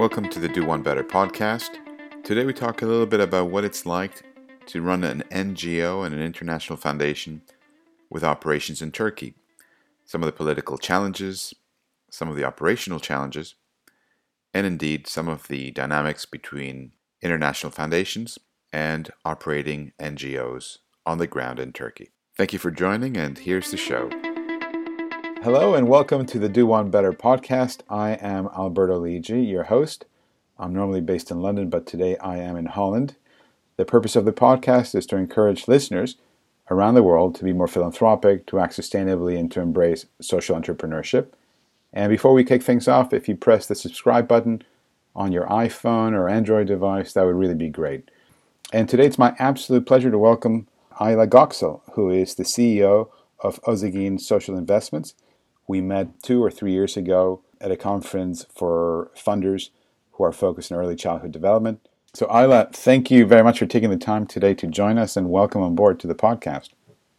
Welcome to the Do One Better podcast. Today we talk a little bit about what it's like to run an NGO and an international foundation with operations in Turkey, some of the political challenges, some of the operational challenges, and indeed some of the dynamics between international foundations and operating NGOs on the ground in Turkey. Thank you for joining, and here's the show. Hello, and welcome to the Do One Better podcast. I am Alberto Lidji, your host. I'm normally based in London, but today I am in Holland. The purpose of the podcast is to encourage listeners around the world to be more philanthropic, to act sustainably, and to embrace social entrepreneurship. And before we kick things off, if you press the subscribe button on your iPhone or Android device, that would really be great. And today it's my absolute pleasure to welcome Ayla Göksel, who is the CEO of Özyeğin Social Investments. We met two or three years ago at a conference for funders who are focused on early childhood development. So, Ayla, thank you very much for taking the time today to join us and welcome on board to the podcast.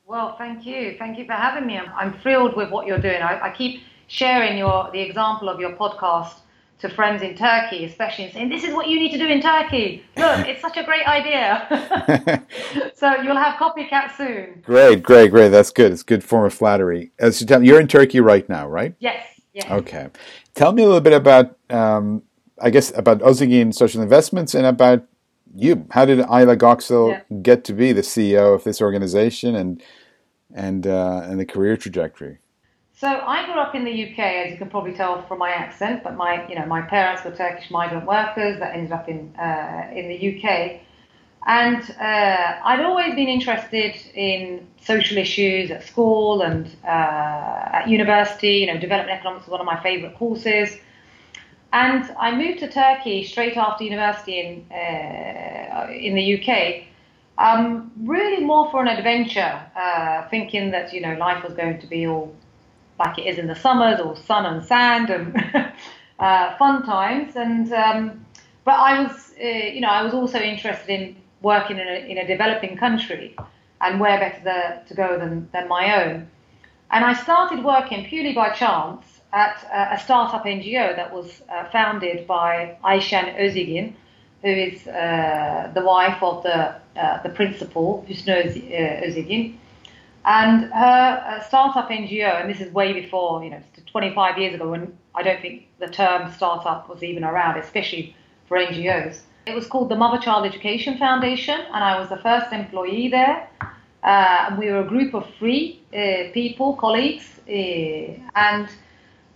Well, thank you. Thank you for having me. I'm, I'm thrilled with what you're doing. I, I keep sharing your the example of your podcast to friends in Turkey, especially, and saying, This is what you need to do in Turkey. Look, it's such a great idea. so you'll have copycat soon. Great, great, great. That's good. It's a good form of flattery. As you tell, you're in Turkey right now, right? Yes. Yes. Okay. Tell me a little bit about, um, I guess, about Özyeğin Social Investments and about you. How did Ayla Göksel yeah. get to be the CEO of this organization and and uh, and the career trajectory? So I grew up in the UK, as you can probably tell from my accent. But my, you know, my parents were Turkish migrant workers that ended up in uh, in the UK, and uh, I'd always been interested in social issues at school and uh, at university. You know, development economics was one of my favourite courses. And I moved to Turkey straight after university in uh, in the UK. Um, really more for an adventure, uh, thinking that you know life was going to be all like it is in the summers, or sun and sand and uh, fun times. And um, but I was, uh, you know, I was also interested in working in a, in a developing country, and where better the, to go than than my own. And I started working purely by chance at a, a startup NGO that was uh, founded by Ayşen Özyeğin, who is uh, the wife of the uh, the principal, Hüsnü Özyeğin. And her uh, startup NGO, and this is way before, you know, 25 years ago when I don't think the term startup was even around, especially for NGOs. It was called the Mother Child Education Foundation, and I was the first employee there. Uh, we were a group of three uh, people, colleagues, uh, and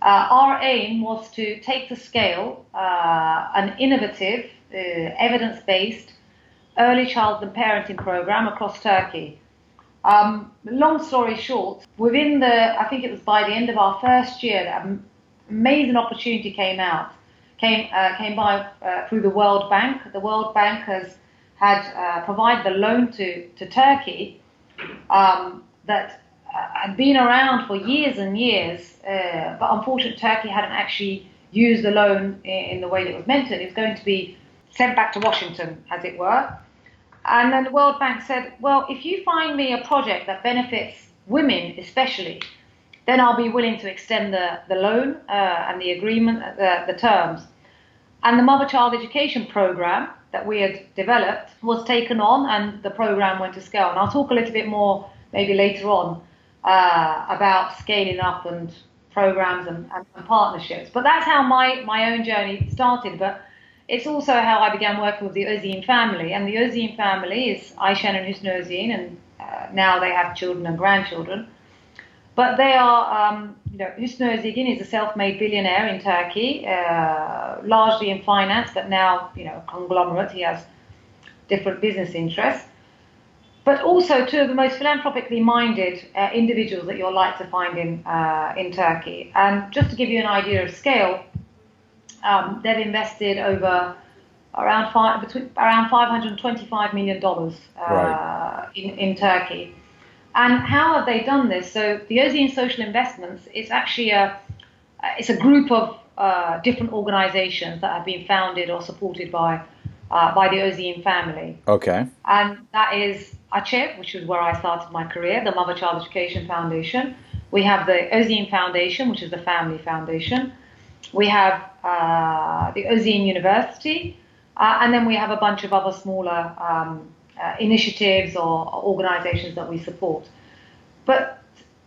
uh, our aim was to take to scale uh, an innovative, evidence based early childhood parenting program across Turkey. Um, long story short, within the, I think it was by the end of our first year, that amazing opportunity came out, came uh, came by uh, through the World Bank. The World Bank has had uh, provided the loan to to Turkey um, that uh, had been around for years and years, uh, but unfortunately Turkey hadn't actually used the loan in, in the way that it was meant to. It was going to be sent back to Washington, as it were. And then the World Bank said, well, if you find me a project that benefits women especially, then I'll be willing to extend the, the loan uh, and the agreement, uh, the, the terms. And the Mother Child Education Program that we had developed was taken on and the program went to scale. And I'll talk a little bit more maybe later on uh, about scaling up and programs and, and, and, partnerships. But that's how my, my own journey started. But it's also how I began working with the Özyeğin family. And the Özyeğin family is Ayşen and Hüsnü Özyeğin, and uh, now they have children and grandchildren. But they are, um, you know, Hüsnü Özyeğin is a self-made billionaire in Turkey, uh, largely in finance, but now, you know, a conglomerate. He has different business interests. But also two of the most philanthropically minded uh, individuals that you'll like to find in uh, in Turkey. And just to give you an idea of scale, um, they've invested over around five, between around 525 million dollars uh, right. in in Turkey. And how have they done this? So the Özyeğin Social Investments is actually a it's a group of uh, different organizations that have been founded or supported by uh, by the Özyeğin family. Okay. And that is AÇEV, which is where I started my career, the Mother Child Education Foundation. We have the Özyeğin Foundation, which is the family foundation. we have uh, the Özyeğin University, uh, and then we have a bunch of other smaller um, uh, initiatives or, or, organizations that we support. But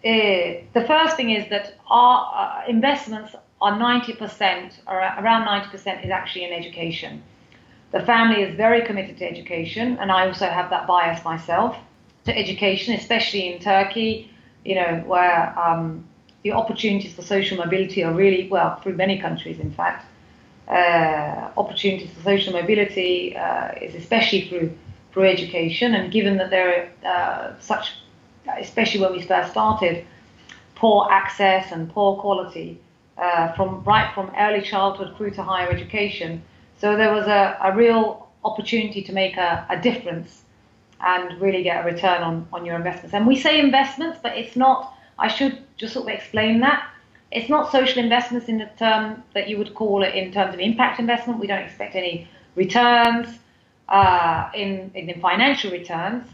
uh, the first thing is that our investments are 90%, or around 90% is actually in education. The family is very committed to education, and I also have that bias myself to education, especially in Turkey, you know, where um, the opportunities for social mobility are really, well, through many countries, in fact, uh, opportunities for social mobility uh, is especially through through education. And given that there are uh, such, especially when we first started, poor access and poor quality uh, from right from early childhood through to higher education, so there was a, a real opportunity to make a, a difference and really get a return on, on your investments. And we say investments, but it's not. I should just sort of explain that it's not social investments in the term that you would call it in terms of impact investment. We don't expect any returns uh, in, in financial returns.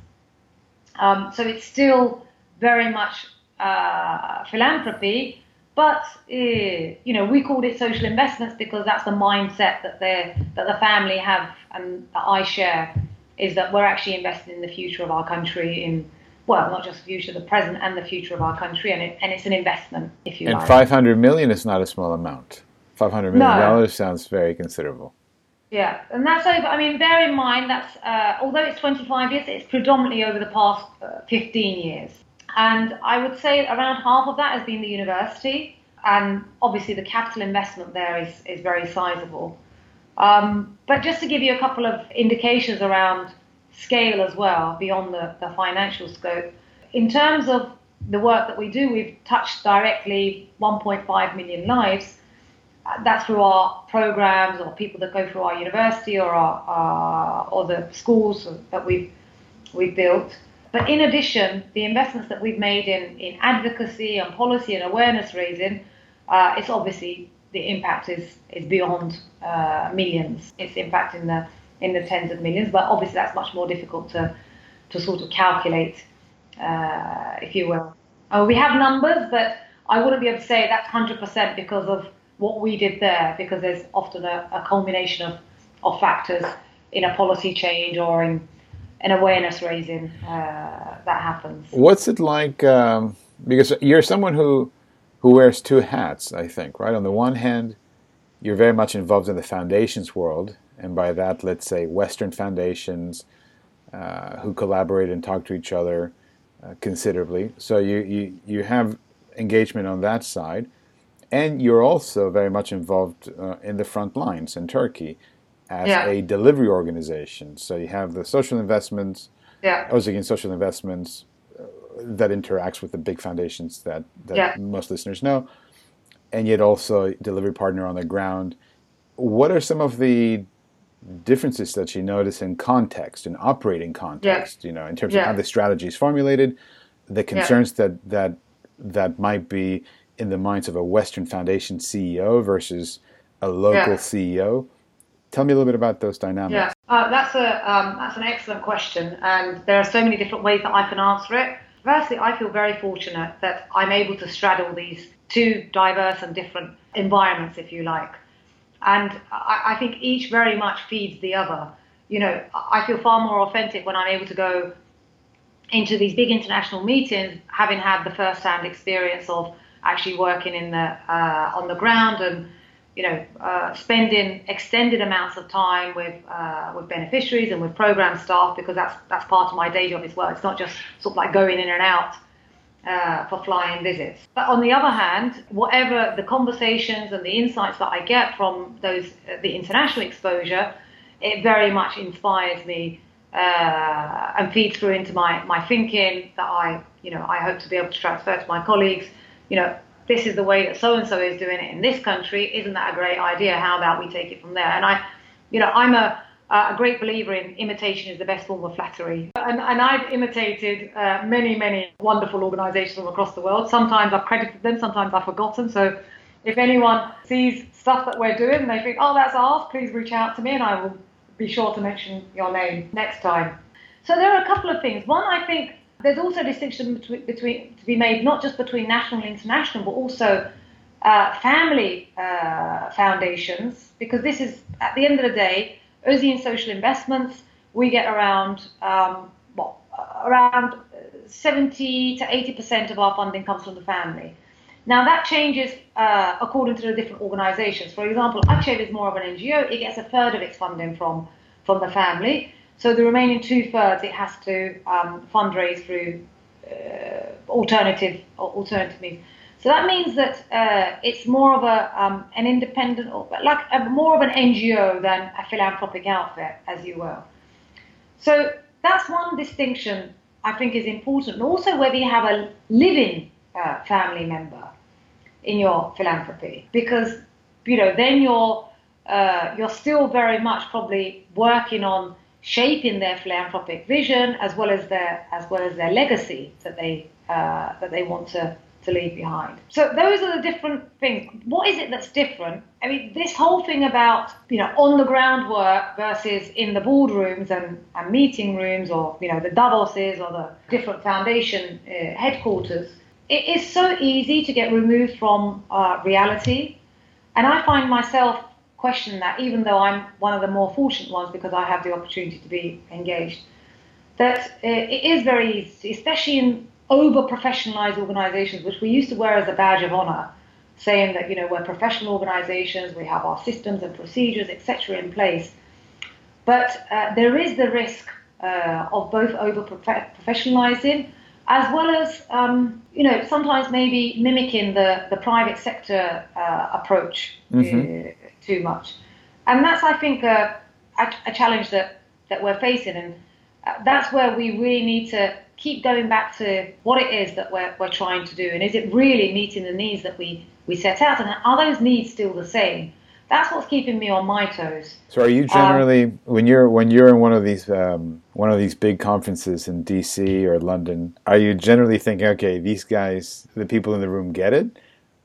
Um, so it's still very much uh, philanthropy, but uh, you know we called it social investments because that's the mindset that they that the family have and that I share is that we're actually investing in the future of our country in well, not just the future, the present and the future of our country, and, it, and it's an investment, if you and like. And 500 million is not a small amount. 500 million dollars sounds very considerable. Yeah, and that's over. I mean, bear in mind that's uh, although it's 25 years, it's predominantly over the past uh, 15 years, and I would say around half of that has been the university, and obviously the capital investment there is is very sizable. Um, but just to give you a couple of indications around scale as well beyond the, the financial scope. In terms of the work that we do, we've touched directly 1.5 million lives. That's through our programs or people that go through our university or our, or the schools that we've we've built. But in addition, the investments that we've made in, in advocacy and policy and awareness raising, uh, it's obviously the impact is is beyond uh, millions. It's impacting the in the tens of millions, but obviously that's much more difficult to, to sort of calculate, uh, if you will. Uh, we have numbers, but I wouldn't be able to say that's 100% because of what we did there, because there's often a, a culmination of, of factors in a policy change or in an awareness raising uh, that happens. What's it like? Um, because you're someone who who wears two hats, I think, right? On the one hand, you're very much involved in the foundations world, and by that, let's say Western foundations uh, who collaborate and talk to each other uh, considerably. So you, you, you have engagement on that side. And you're also very much involved uh, in the front lines in Turkey as yeah. a delivery organization. So you have the social investments, yeah. again, social investments uh, that interacts with the big foundations that, that yeah. most listeners know, and yet also delivery partner on the ground. What are some of the differences that you notice in context, in operating context, yeah. you know, in terms yeah. of how the strategy is formulated, the concerns yeah. that that that might be in the minds of a Western Foundation CEO versus a local CEO. Tell me a little bit about those dynamics. Yeah, uh, that's a um, that's an excellent question, and there are so many different ways that I can answer it. Firstly, I feel very fortunate that I'm able to straddle these two diverse and different environments, if you like. And I, I think each very much feeds the other. You know, I feel far more authentic when I'm able to go into these big international meetings, having had the first-hand experience of actually working in the uh, on the ground and you know uh, spending extended amounts of time with uh, with beneficiaries and with program staff because that's that's part of my day job as well. It's not just sort of like going in and out uh, for flying visits. But on the other hand, whatever the conversations and the insights that I get from those uh, the international exposure, it very much inspires me uh, and feeds through into my, my thinking that I you know I hope to be able to transfer to my colleagues. You know, this is the way that so and so is doing it in this country. Isn't that a great idea? How about we take it from there? And I, you know, I'm a uh, a great believer in imitation is the best form of flattery. And, and I've imitated uh, many, many wonderful organizations from across the world. Sometimes I've credited them, sometimes I've forgotten. So if anyone sees stuff that we're doing and they think, oh, that's ours, please reach out to me and I will be sure to mention your name next time. So there are a couple of things. One, I think there's also a distinction between, between to be made not just between national and international, but also uh, family uh, foundations, because this is, at the end of the day, Özyeğin Social Investments, we get around, um, well, around 70 to 80% of our funding comes from the family. Now that changes uh, according to the different organisations. For example, AÇEV is more of an NGO; it gets a third of its funding from from the family. So the remaining two thirds it has to um, fundraise through uh, alternative alternative means. So that means that uh, it's more of a um, an independent, like a, more of an NGO than a philanthropic outfit, as you will. So that's one distinction I think is important. Also whether you have a living uh, family member in your philanthropy, because you know then you're uh, you're still very much probably working on shaping their philanthropic vision as well as their as well as their legacy that they uh, that they want to to leave behind. So those are the different things. What is it that's different? I mean, this whole thing about you know on the ground work versus in the boardrooms and, and meeting rooms, or you know the Davoses or the different foundation uh, headquarters. It is so easy to get removed from uh, reality, and I find myself question that, even though I'm one of the more fortunate ones because I have the opportunity to be engaged, that uh, it is very easy, especially in over professionalized organizations, which we used to wear as a badge of honor, saying that, you know, we're professional organizations, we have our systems and procedures, etc., in place. But uh, there is the risk uh, of both over professionalizing as well as, um, you know, sometimes maybe mimicking the, the private sector uh, approach mm-hmm. Uh, too much. And that's, I think, a, a, challenge that, that we're facing. And uh, that's where we really need to keep going back to what it is that we're, we're trying to do. And is it really meeting the needs that we, we set out? And are those needs still the same? That's what's keeping me on my toes. So, are you um, generally um, when you're when you're in one of these um, one of these big conferences in DC or London? Are you generally thinking, okay, these guys, the people in the room, get it,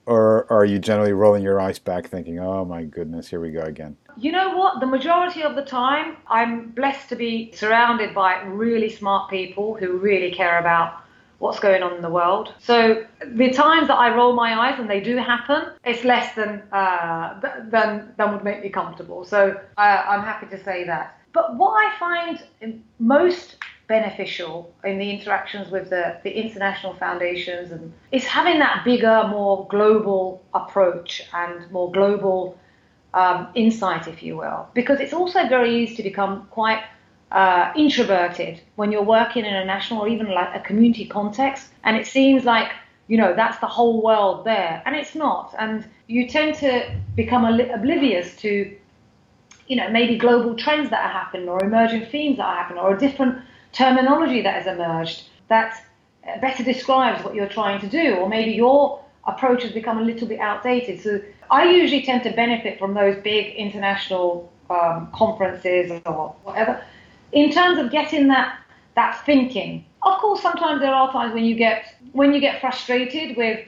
or are you generally rolling your eyes back, thinking, oh my goodness, here we go again? You know what? The majority of the time, I'm blessed to be surrounded by really smart people who really care about what's going on in the world. So the times that I roll my eyes, and they do happen, it's less than uh, than than would make me comfortable. So I'm happy to say that. But what I find most beneficial in the interactions with the, the international foundations and is having that bigger, more global approach and more global um, insight, if you will, because it's also very easy to become quite uh, introverted when you're working in a national or even like a community context, and it seems like you know that's the whole world there, and it's not, and you tend to become oblivious to you know maybe global trends that are happening or emerging themes that are happening or a different terminology that has emerged that better describes what you're trying to do, or maybe your approach has become a little bit outdated. So I usually tend to benefit from those big international um, conferences or whatever in terms of getting that that thinking. Of course, sometimes there are times when you get when you get frustrated with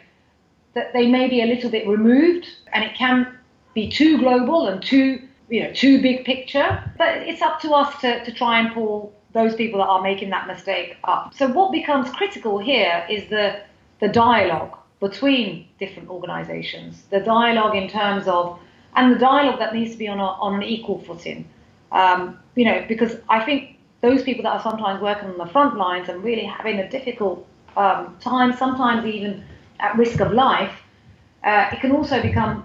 that they may be a little bit removed and it can be too global and too you know too big picture. But it's up to us to, to try and pull those people that are making that mistake up. So what becomes critical here is the the dialogue between different organisations, the dialogue in terms of, and the dialogue that needs to be on a, on an equal footing. Um, you know, because I think those people that are sometimes working on the front lines and really having a difficult um, time, sometimes even at risk of life, uh, it can also become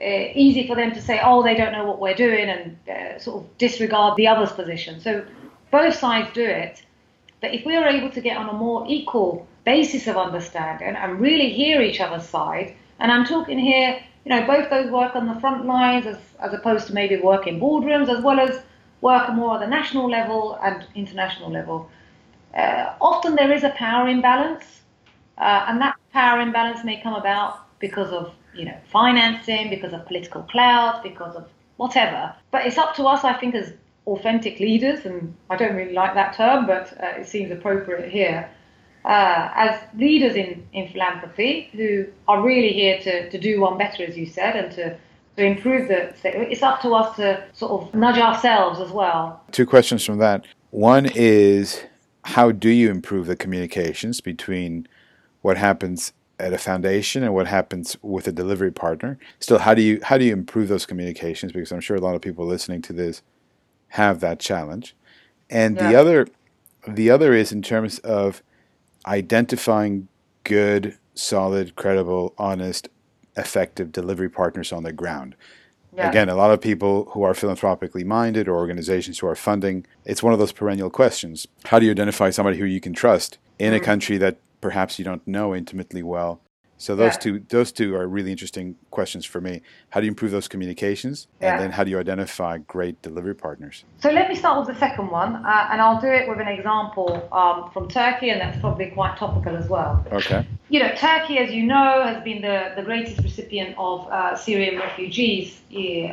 uh, easy for them to say, oh, they don't know what we're doing and uh, sort of disregard the other's position. So both sides do it. But if we are able to get on a more equal basis of understanding and really hear each other's side. And I'm talking here, you know, both those work on the front lines as, as opposed to maybe work in boardrooms, as well as work more at the national level and international level. Uh, often there is a power imbalance, uh, and that power imbalance may come about because of, you know, financing, because of political clout, because of whatever. But it's up to us, I think, as authentic leaders, and I don't really like that term, but uh, it seems appropriate here, uh, as leaders in, in philanthropy who are really here to, to do one better, as you said, and to, to improve the It's up to us to sort of nudge ourselves as well. Two questions from that. One is how do you improve the communications between what happens at a foundation and what happens with a delivery partner. Still, how do you how do you improve those communications? Because I'm sure a lot of people listening to this have that challenge. And yeah. the other the other is in terms of identifying good, solid, credible, honest, effective delivery partners on the ground. Yeah. Again, a lot of people who are philanthropically minded or organizations who are funding, it's one of those perennial questions. How do you identify somebody who you can trust in mm. a country that perhaps you don't know intimately well so those yeah. two those two are really interesting questions for me. How do you improve those communications, yeah. and then how do you identify great delivery partners? So let me start with the second one, uh, and I'll do it with an example um, from Turkey, and that's probably quite topical as well. Okay. You know, Turkey, as you know, has been the, the greatest recipient of uh, Syrian refugees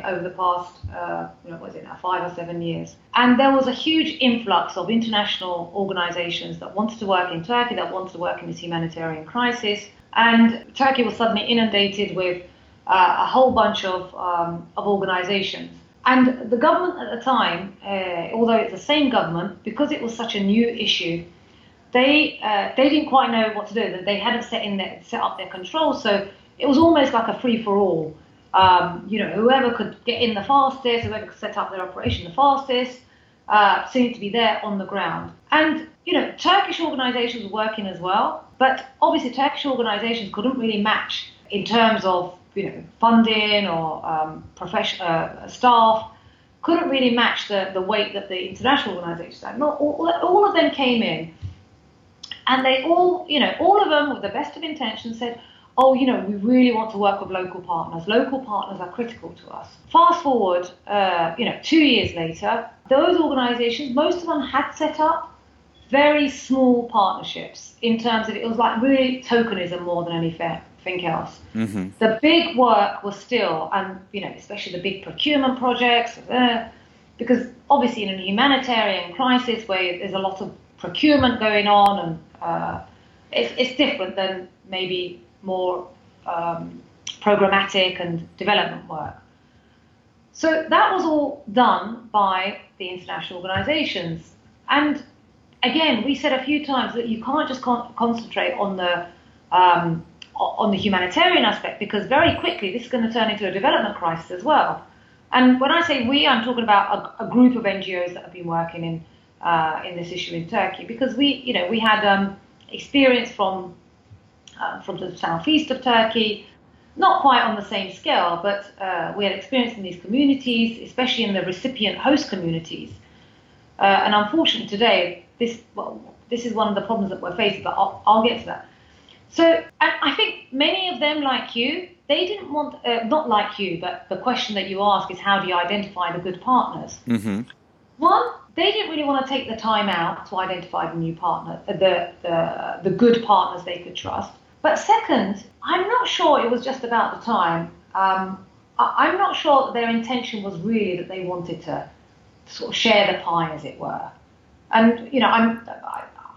over the past, uh, you know, what is it now, five or seven years. And there was a huge influx of international organizations that wanted to work in Turkey, that wanted to work in this humanitarian crisis and Turkey was suddenly inundated with uh, a whole bunch of, um, of organizations. And the government at the time, uh, although it's the same government, because it was such a new issue, they uh, they didn't quite know what to do. They hadn't set in their, set up their controls, so it was almost like a free for all. Um, you know, whoever could get in the fastest, whoever could set up their operation the fastest, uh, seemed to be there on the ground. And you know, Turkish organisations were working as well, but obviously Turkish organisations couldn't really match in terms of you know funding or um, profession, uh, staff couldn't really match the, the weight that the international organisations had. Not all, all of them came in, and they all you know all of them with the best of intentions said, oh, you know, we really want to work with local partners. Local partners are critical to us. Fast forward, uh, you know, two years later, those organisations, most of them had set up very small partnerships in terms of it was like really tokenism more than anything else. Mm-hmm. The big work was still, and you know, especially the big procurement projects, uh, because obviously in a humanitarian crisis where there's a lot of procurement going on, and uh, it's, it's different than maybe more um, programmatic and development work. So that was all done by the international organizations. And again, we said a few times that you can't just con- concentrate on the um, on the humanitarian aspect because very quickly this is going to turn into a development crisis as well. And when I say we, I'm talking about a, a group of NGOs that have been working in uh, in this issue in Turkey because we, you know, we had um, experience from uh, from the southeast of Turkey, not quite on the same scale, but uh, we had experience in these communities, especially in the recipient host communities. Uh, and unfortunately, today this well, this is one of the problems that we're facing, but I'll, I'll get to that. So I think many of them, like you, they didn't want, uh, not like you, but the question that you ask is how do you identify the good partners? Mm-hmm. One, they didn't really want to take the time out to identify the new partner, uh, the, the, the good partners they could trust. But second, I'm not sure it was just about the time. Um, I, I'm not sure that their intention was really that they wanted to sort of share the pie, as it were. And you know, I'm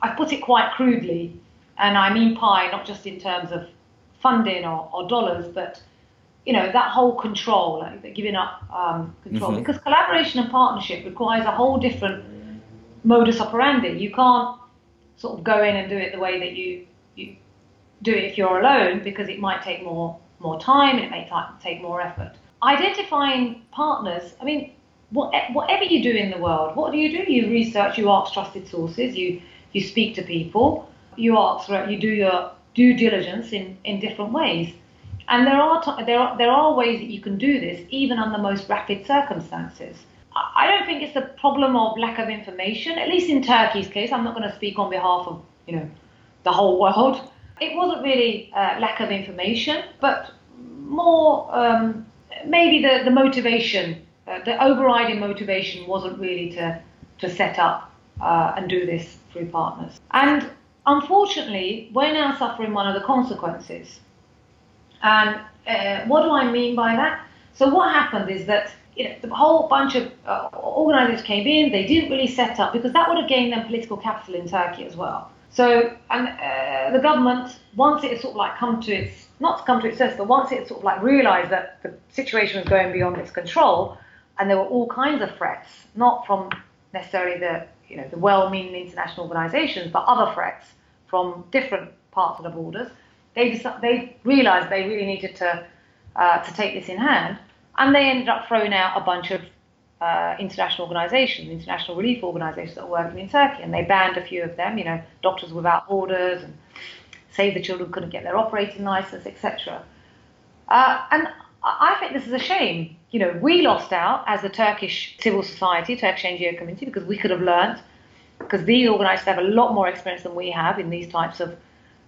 I put it quite crudely, and I mean pie not just in terms of funding or, or dollars, but you know that whole control, like giving up um, control, mm-hmm. because collaboration and partnership requires a whole different modus operandi. You can't sort of go in and do it the way that you you do it if you're alone, because it might take more more time and it may take more effort. Identifying partners, I mean, whatever you do in the world, what do you do? You research, you ask trusted sources, you you speak to people, you ask, you do your due diligence in, in different ways. And there are, t- there are there are ways that you can do this even under most rapid circumstances. I don't think it's a problem of lack of information. At least in Turkey's case, I'm not going to speak on behalf of you know the whole world. It wasn't really uh, lack of information, but more um, maybe the, the motivation uh, the overriding motivation wasn't really to, to set up uh, and do this through partners. And unfortunately, we're now suffering one of the consequences. And uh, what do I mean by that? So what happened is that you know, the whole bunch of uh, organizers came in. They didn't really set up because that would have gained them political capital in Turkey as well. So, and uh, the government, once it sort of like come to its, not come to its sense, but once it sort of like realized that the situation was going beyond its control, and there were all kinds of threats, not from necessarily the you know the well-meaning international organisations, but other threats from different parts of the borders. they decided, they realised they really needed to uh, to take this in hand, and they ended up throwing out a bunch of uh, international organisations, international relief organisations that are working in Turkey, and they banned a few of them. You know, Doctors Without Borders and Save the Children couldn't get their operating licence, etc. Uh, and I think this is a shame. You know, we lost out as the Turkish civil society, Turkish NGO community, because we could have learnt, because these organisations have a lot more experience than we have in these types of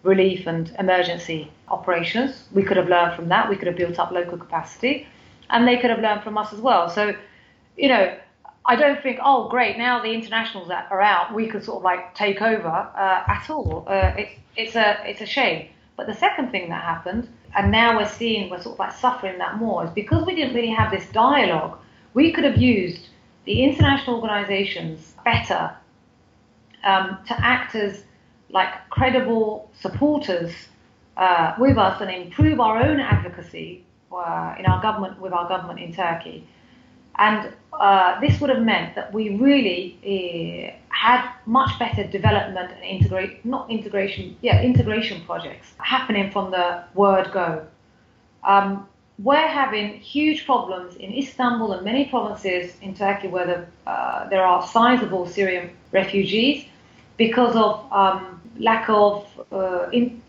relief and emergency operations. We could have learned from that. We could have built up local capacity, and they could have learned from us as well. So, you know, I don't think, oh, great, now the internationals are out, we could sort of like take over uh, at all. Uh, it's it's a it's a shame. But the second thing that happened, and now we're seeing we're sort of like suffering that more, is because we didn't really have this dialogue. We could have used the international organisations better um, to act as like credible supporters uh, with us and improve our own advocacy uh, in our government with our government in Turkey. And uh, this would have meant that we really uh, had much better development and integrate not integration yeah integration projects happening from the word go. Um, we're having huge problems in Istanbul and many provinces in Turkey where the, uh, there are sizable Syrian refugees because of um, lack of uh, in,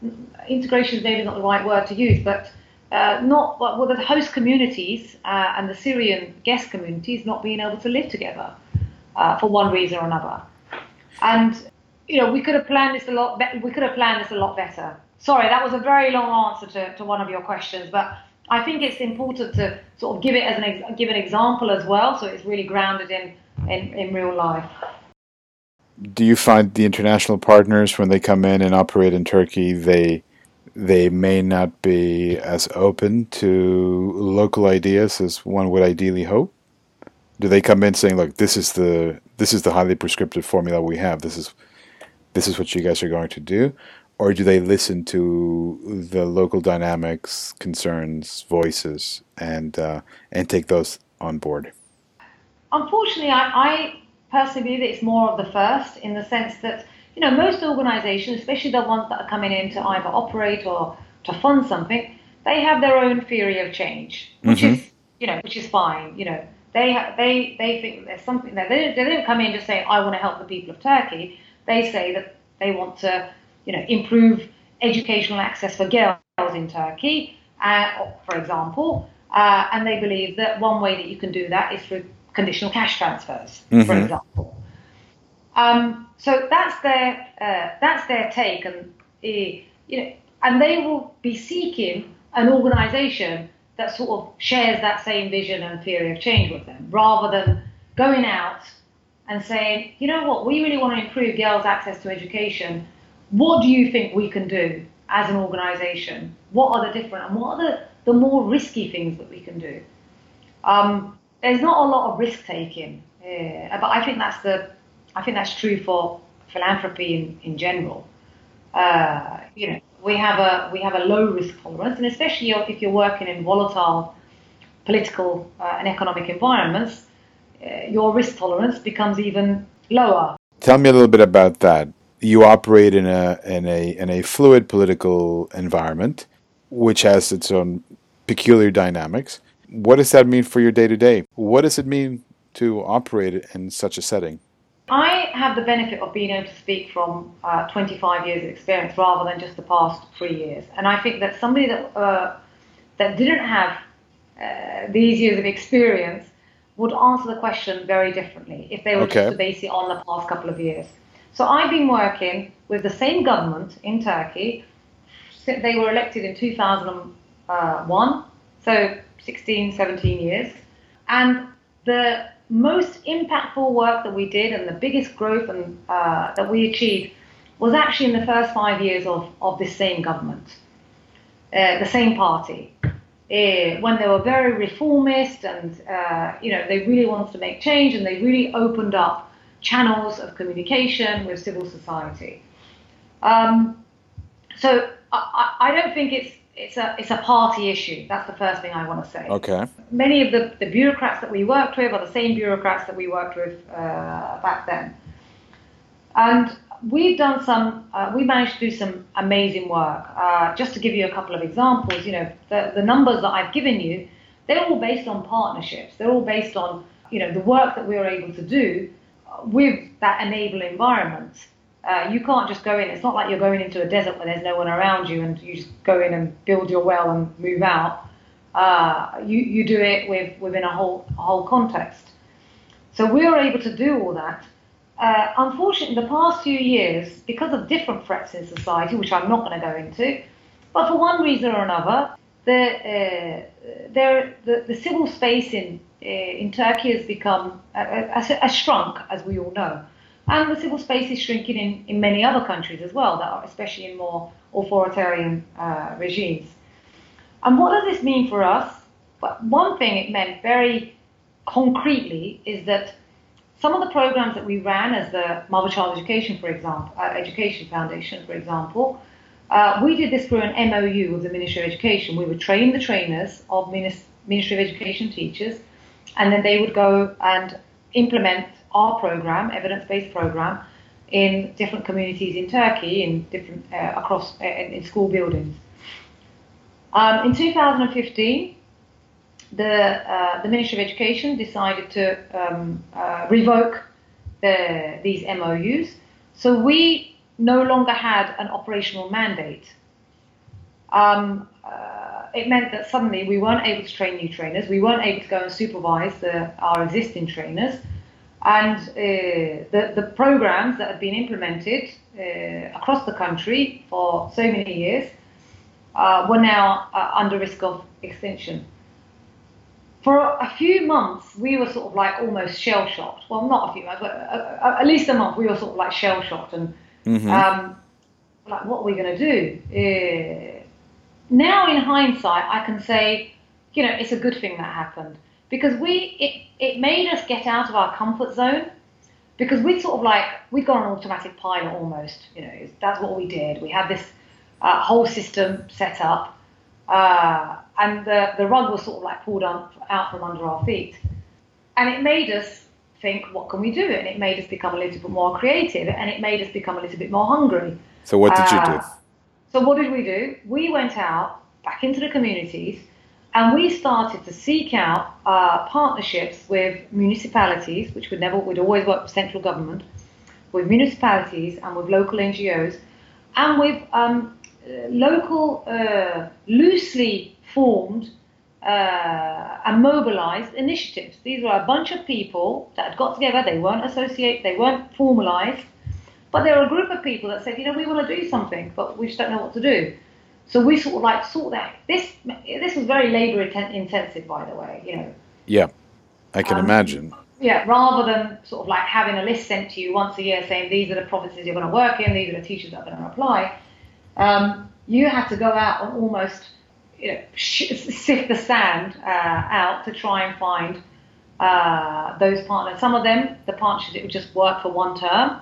integration maybe not the right word to use, but uh, not well, the host communities uh, and the Syrian guest communities not being able to live together uh, for one reason or another. And you know, we could have planned this a lot. Be- we could have planned this a lot better. Sorry, that was a very long answer to, to one of your questions, but I think it's important to sort of give it as an ex- give an example as well, so it's really grounded in, in, in real life. Do you find the international partners when they come in and operate in Turkey, they they may not be as open to local ideas as one would ideally hope? Do they come in saying, "Look, this is the this is the highly prescriptive formula we have. This is this is what you guys are going to do," or do they listen to the local dynamics, concerns, voices, and uh, and take those on board? Unfortunately, I, I personally believe it's more of the first, in the sense that you know, most organizations, especially the ones that are coming in to either operate or to fund something, they have their own theory of change, which mm-hmm. is, you know, which is fine. You know, they ha- they they think there's something that they, they don't come in just saying I want to help the people of Turkey. They say that they want to, you know, improve educational access for girls in Turkey, uh, for example, uh, and they believe that one way that you can do that is through conditional cash transfers, mm-hmm. for example. Um, so that's their uh, that's their take, and uh, you know, and they will be seeking an organisation that sort of shares that same vision and theory of change with them, rather than going out and saying, you know what, we really want to improve girls' access to education. What do you think we can do as an organisation? What are the different and what are the, the more risky things that we can do? Um, there's not a lot of risk taking, uh, but I think that's the I think that's true for philanthropy in, in general. Uh, you know, we have a we have a low risk tolerance, and especially if you're working in volatile political uh, and economic environments, uh, your risk tolerance becomes even lower. Tell me a little bit about that. You operate in a in a in a fluid political environment, which has its own peculiar dynamics. What does that mean for your day to day? What does it mean to operate in such a setting? I have the benefit of being able to speak from uh, 25 years of experience rather than just the past three years. And I think that somebody that, uh, that didn't have uh, these years of experience would answer the question very differently if they were okay. just to base it on the past couple of years. So I've been working with the same government in Turkey. They were elected in 2001, so 16, 17 years. And the most impactful work that we did and the biggest growth and, uh, that we achieved was actually in the first five years of, of this same government, uh, the same party. Uh, when they were very reformist and uh, you know they really wanted to make change and they really opened up channels of communication with civil society. Um, so I, I don't think it's it's a it's a party issue. That's the first thing I want to say. Okay. Many of the, the bureaucrats that we worked with are the same bureaucrats that we worked with uh, back then. And we've done some, uh, we managed to do some amazing work. Uh, just to give you a couple of examples, you know, the, the numbers that I've given you, they're all based on partnerships. They're all based on, you know, the work that we were able to do with that enable environment. Uh, you can't just go in. It's not like you're going into a desert where there's no one around you and you just go in and build your well and move out. Uh, you, you do it with, within a whole, a whole context. So we were able to do all that. Uh, unfortunately, the past few years, because of different threats in society, which I'm not going to go into, but for one reason or another, the, uh, there, the, the civil space in, uh, in Turkey has become, has shrunk, as we all know. And the civil space is shrinking in, in many other countries as well, that are especially in more authoritarian uh, regimes. And what does this mean for us? But one thing it meant very concretely is that some of the programs that we ran as the Mother Child Education, for example, uh, Education Foundation, for example, uh, we did this through an MOU with the Ministry of Education. We would train the trainers of Ministry of Education teachers, and then they would go and implement our program, evidence-based program, in different communities in Turkey, in different uh, across uh, in, school buildings. Um, in 2015, the, uh, the Ministry of Education decided to um, uh, revoke the, these MOUs. So we no longer had an operational mandate. Um, it meant that suddenly we weren't able to train new trainers, we weren't able to go and supervise the, our existing trainers, and uh, the, the programs that had been implemented uh, across the country for so many years uh, were now under risk of extinction for a few months, we were sort of like almost shell shocked. Well, not a few months, but at least a month, we were sort of like shell shocked and mm-hmm. um, like, what are we going to do? Uh, now, in hindsight, I can say, you know, it's a good thing that happened because we it, it made us get out of our comfort zone because we sort of like we got an automatic pilot almost. You know, that's what we did. We had this uh, whole system set up. Uh, and the, the rug was sort of like pulled on, out from under our feet. And it made us think, what can we do? And it made us become a little bit more creative and it made us become a little bit more hungry. So, what did uh, you do? So, what did we do? We went out back into the communities and we started to seek out uh, partnerships with municipalities, which would never, would always work with central government, with municipalities and with local NGOs, and with um, local, uh, loosely formed uh, and mobilized initiatives. These were a bunch of people that had got together. They weren't associated, they weren't formalized, but they were a group of people that said, you know, we want to do something, but we just don't know what to do. So we sort of like sort that. This this was very labor intensive, by the way. You know. Yeah, I can um, imagine. Yeah, rather than sort of like having a list sent to you once a year saying these are the provinces you're going to work in, these are the teachers that are going to apply, um, you had to go out and almost you know, sift the sand uh, out to try and find uh, those partners. Some of them, the partnerships, it would just work for one term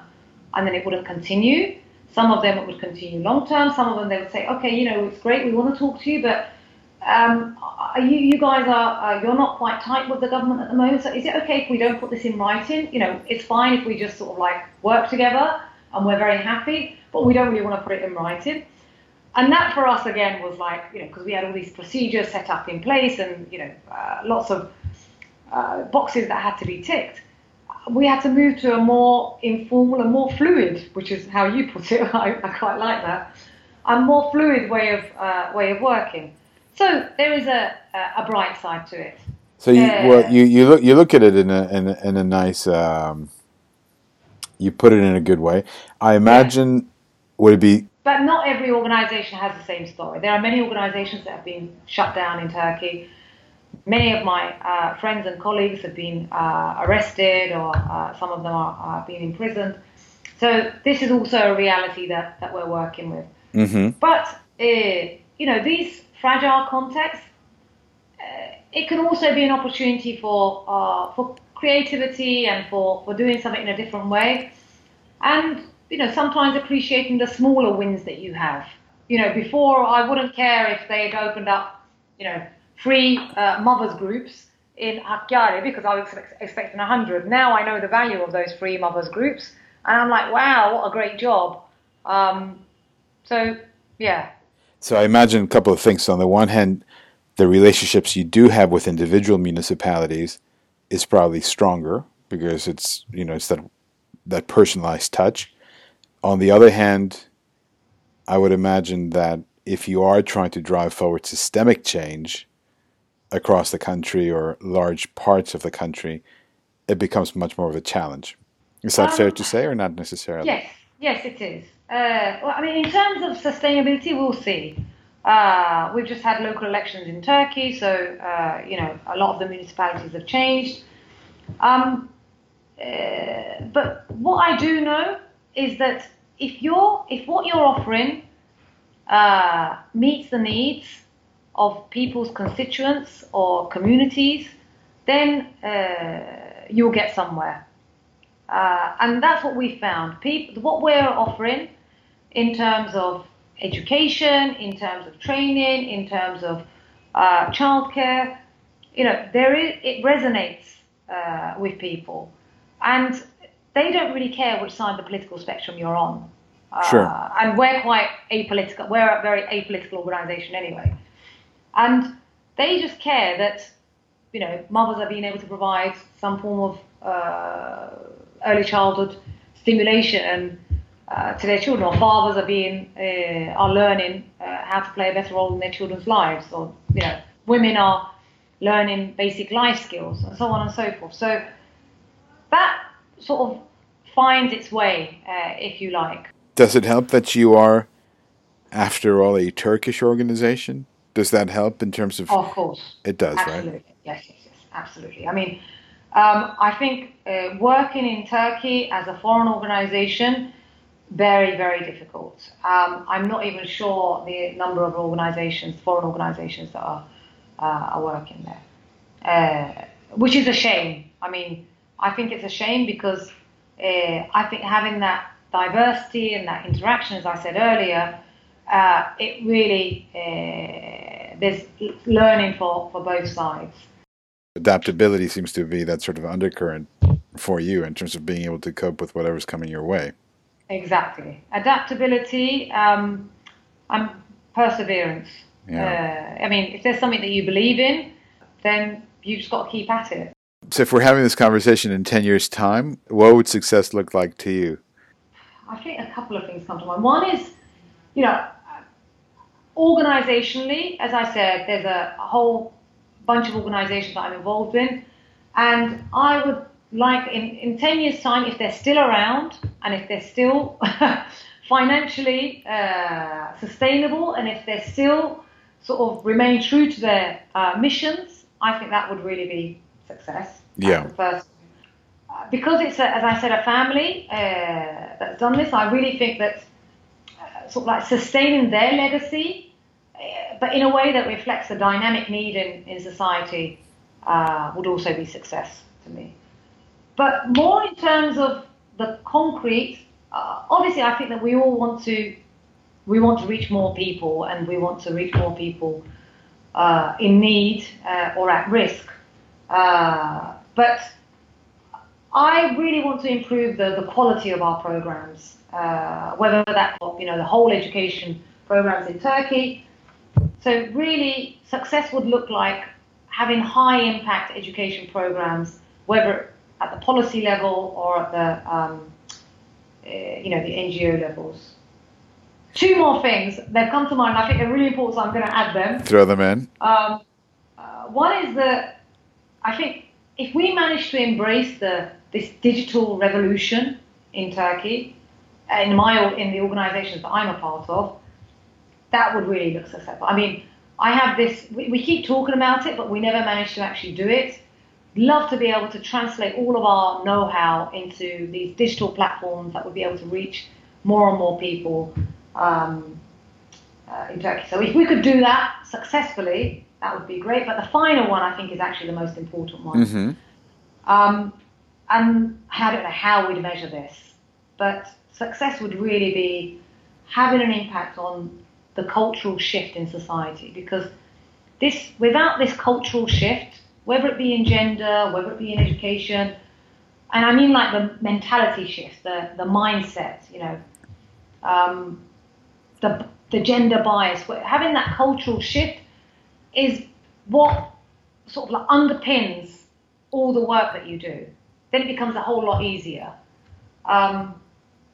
and then it wouldn't continue. Some of them would continue long term. Some of them they would say, okay, you know, it's great, we want to talk to you, but um, you, you guys are, uh, you're not quite tight with the government at the moment. So is it okay if we don't put this in writing? You know, it's fine if we just sort of like work together and we're very happy, but we don't really want to put it in writing and that for us again was like you know because we had all these procedures set up in place and you know uh, lots of uh, boxes that had to be ticked we had to move to a more informal and more fluid which is how you put it I, I quite like that a more fluid way of uh, way of working so there is a, a bright side to it so you well you, you look you look at it in a in a, in a nice um, you put it in a good way I imagine yeah. would it be but not every organization has the same story. There are many organizations that have been shut down in Turkey. Many of my uh, friends and colleagues have been uh, arrested, or uh, some of them are, are being imprisoned. So this is also a reality that, that we're working with. Mm-hmm. But uh, you know, these fragile contexts, uh, it can also be an opportunity for uh, for creativity and for, for doing something in a different way. And you know, sometimes appreciating the smaller wins that you have. You know, before I wouldn't care if they had opened up, you know, free uh, mothers groups in Hakkari because I was expecting 100. Now I know the value of those free mothers groups And I'm like, wow, what a great job. Um, so, yeah. So I imagine a couple of things. On the one hand, the relationships you do have with individual municipalities is probably stronger because it's you know it's that that personalized touch. On the other hand, I would imagine that if you are trying to drive forward systemic change across the country or large parts of the country, it becomes much more of a challenge. Is that um, fair to say, or not necessarily? Yes, yes, it is. Uh, well, I mean, in terms of sustainability, we'll see. Uh, we've just had local elections in Turkey, so uh, you know a lot of the municipalities have changed. Um, uh, but what I do know is that if you're if what you're offering uh, meets the needs of people's constituents or communities, then uh, you'll get somewhere. Uh, and that's what we found. People, what we're offering in terms of education, in terms of training, in terms of uh, childcare, you know, there is it resonates uh, with people, and they don't really care which side of the political spectrum you're on. Uh, sure. And we're quite apolitical. We're a very apolitical organisation anyway, and they just care that you know mothers are being able to provide some form of uh, early childhood stimulation uh, to their children, or fathers are being uh, are learning uh, how to play a better role in their children's lives, or you know, women are learning basic life skills, and so on and so forth. So that sort of finds its way, uh, if you like. Does it help that you are, after all, a Turkish organization? Does that help in terms of? Of course. It does, absolutely. right? Yes, yes, yes, absolutely. I mean, um, I think uh, working in Turkey as a foreign organization very, very difficult. Um, I'm not even sure the number of organizations, foreign organizations that are, uh, are working there, uh, which is a shame. I mean, I think it's a shame because uh, I think having that diversity and that interaction, as I said earlier, uh, it really, uh, there's learning for, for both sides. Adaptability seems to be that sort of undercurrent for you in terms of being able to cope with whatever's coming your way. Exactly. Adaptability um, and perseverance. Yeah. Uh, I mean, if there's something that you believe in, then you've just got to keep at it. So, if we're having this conversation in 10 years' time, what would success look like to you? I think a couple of things come to mind. One is, you know, organizationally, as I said, there's a, a whole bunch of organizations that I'm involved in, and I would like in, in 10 years' time, if they're still around and if they're still financially uh, sustainable and if they're still sort of remain true to their uh, missions, I think that would really be success. Yeah. first. Uh, because it's, a, as I said, a family uh, that's done this, I really think that uh, sort of like sustaining their legacy, but in a way that reflects the dynamic need in, in society, would also be success to me. But more in terms of the concrete, uh, obviously, I think that we all want to we want to reach more people, and we want to reach more people uh, in need uh, or at risk. Uh, but I really want to improve the, the quality of our programs, uh, whether that's you know the whole education programs in Turkey. So really, success would look like having high impact education programs, whether at the policy level or at the um, uh, you know the NGO levels. Two more things they've come to mind. I think they're really important, so I'm going to add them. Throw them in. Um, uh, one is that I think if we manage to embrace the this digital revolution in Turkey, in my in the organisations that I'm a part of, that would really look successful. I mean, I have this. We, we keep talking about it, but we never manage to actually do it love to be able to translate all of our know-how into these digital platforms that would be able to reach more and more people um, uh, in Turkey. So if we could do that successfully, that would be great. But the final one, I think, is actually the most important one. Mm-hmm. Um, and I don't know how we'd measure this, but success would really be having an impact on the cultural shift in society because this without this cultural shift whether it be in gender, whether it be in education, and I mean like the mentality shift, the the mindset, you know, um, the the gender bias, having that cultural shift is what sort of like underpins all the work that you do. Then it becomes a whole lot easier. Um,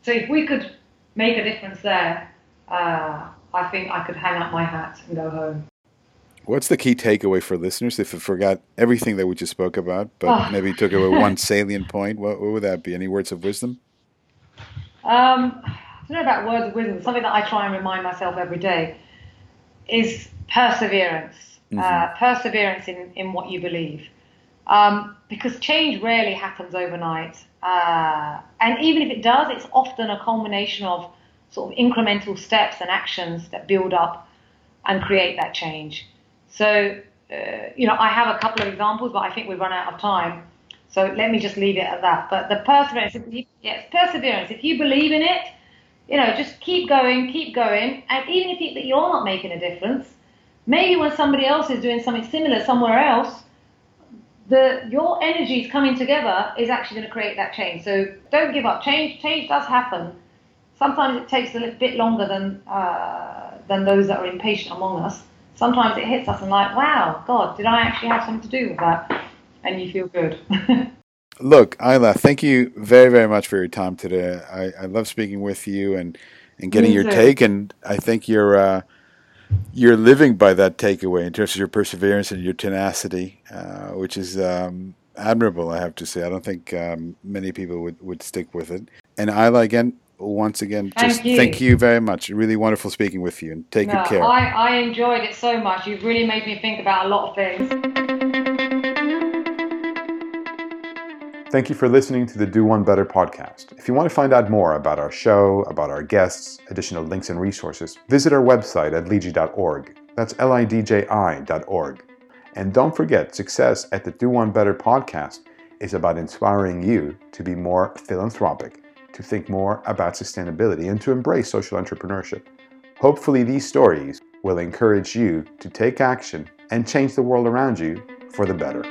so if we could make a difference there, uh, I think I could hang up my hat and go home. What's the key takeaway for listeners if they forgot everything that we just spoke about, but oh. maybe took away one salient point? What, what, would that be? Any words of wisdom? Um, I don't know about words of wisdom. Something that I try and remind myself every day is perseverance. Mm-hmm. Uh, perseverance in, in what you believe. Um, because change rarely happens overnight. Uh, and even if it does, it's often a culmination of sort of incremental steps and actions that build up and create that change. So, uh, you know, I have a couple of examples, but I think we've run out of time. So let me just leave it at that. But the perseverance, you, yes, perseverance. If you believe in it, you know, just keep going, keep going. And even if you, that you're not making a difference, maybe when somebody else is doing something similar somewhere else, the your energies coming together is actually going to create that change. So don't give up. Change change does happen. Sometimes it takes a little bit longer than uh, than those that are impatient among us sometimes it hits us and like, wow, God, did I actually have something to do with that? And you feel good. Look, Ayla, thank you very, very much for your time today. I, I love speaking with you and, and getting your take, and I think you're uh, you're living by that takeaway in terms of your perseverance and your tenacity, uh, which is um, admirable. I have to say, I don't think um, many people would, would stick with it. And Ayla, again, once again, just thank you. thank you very much. Really wonderful speaking with you, and take no, good care. I, I enjoyed it so much. You've really made me think about a lot of things. Thank you for listening to the Do One Better podcast. If you want to find out more about our show, about our guests, additional links and resources, visit our website at lidji.org. That's L I D J I.org. And don't forget, success at the Do One Better podcast is about inspiring you to be more philanthropic to think more about sustainability and to embrace social entrepreneurship. Hopefully, these stories will encourage you to take action and change the world around you for the better.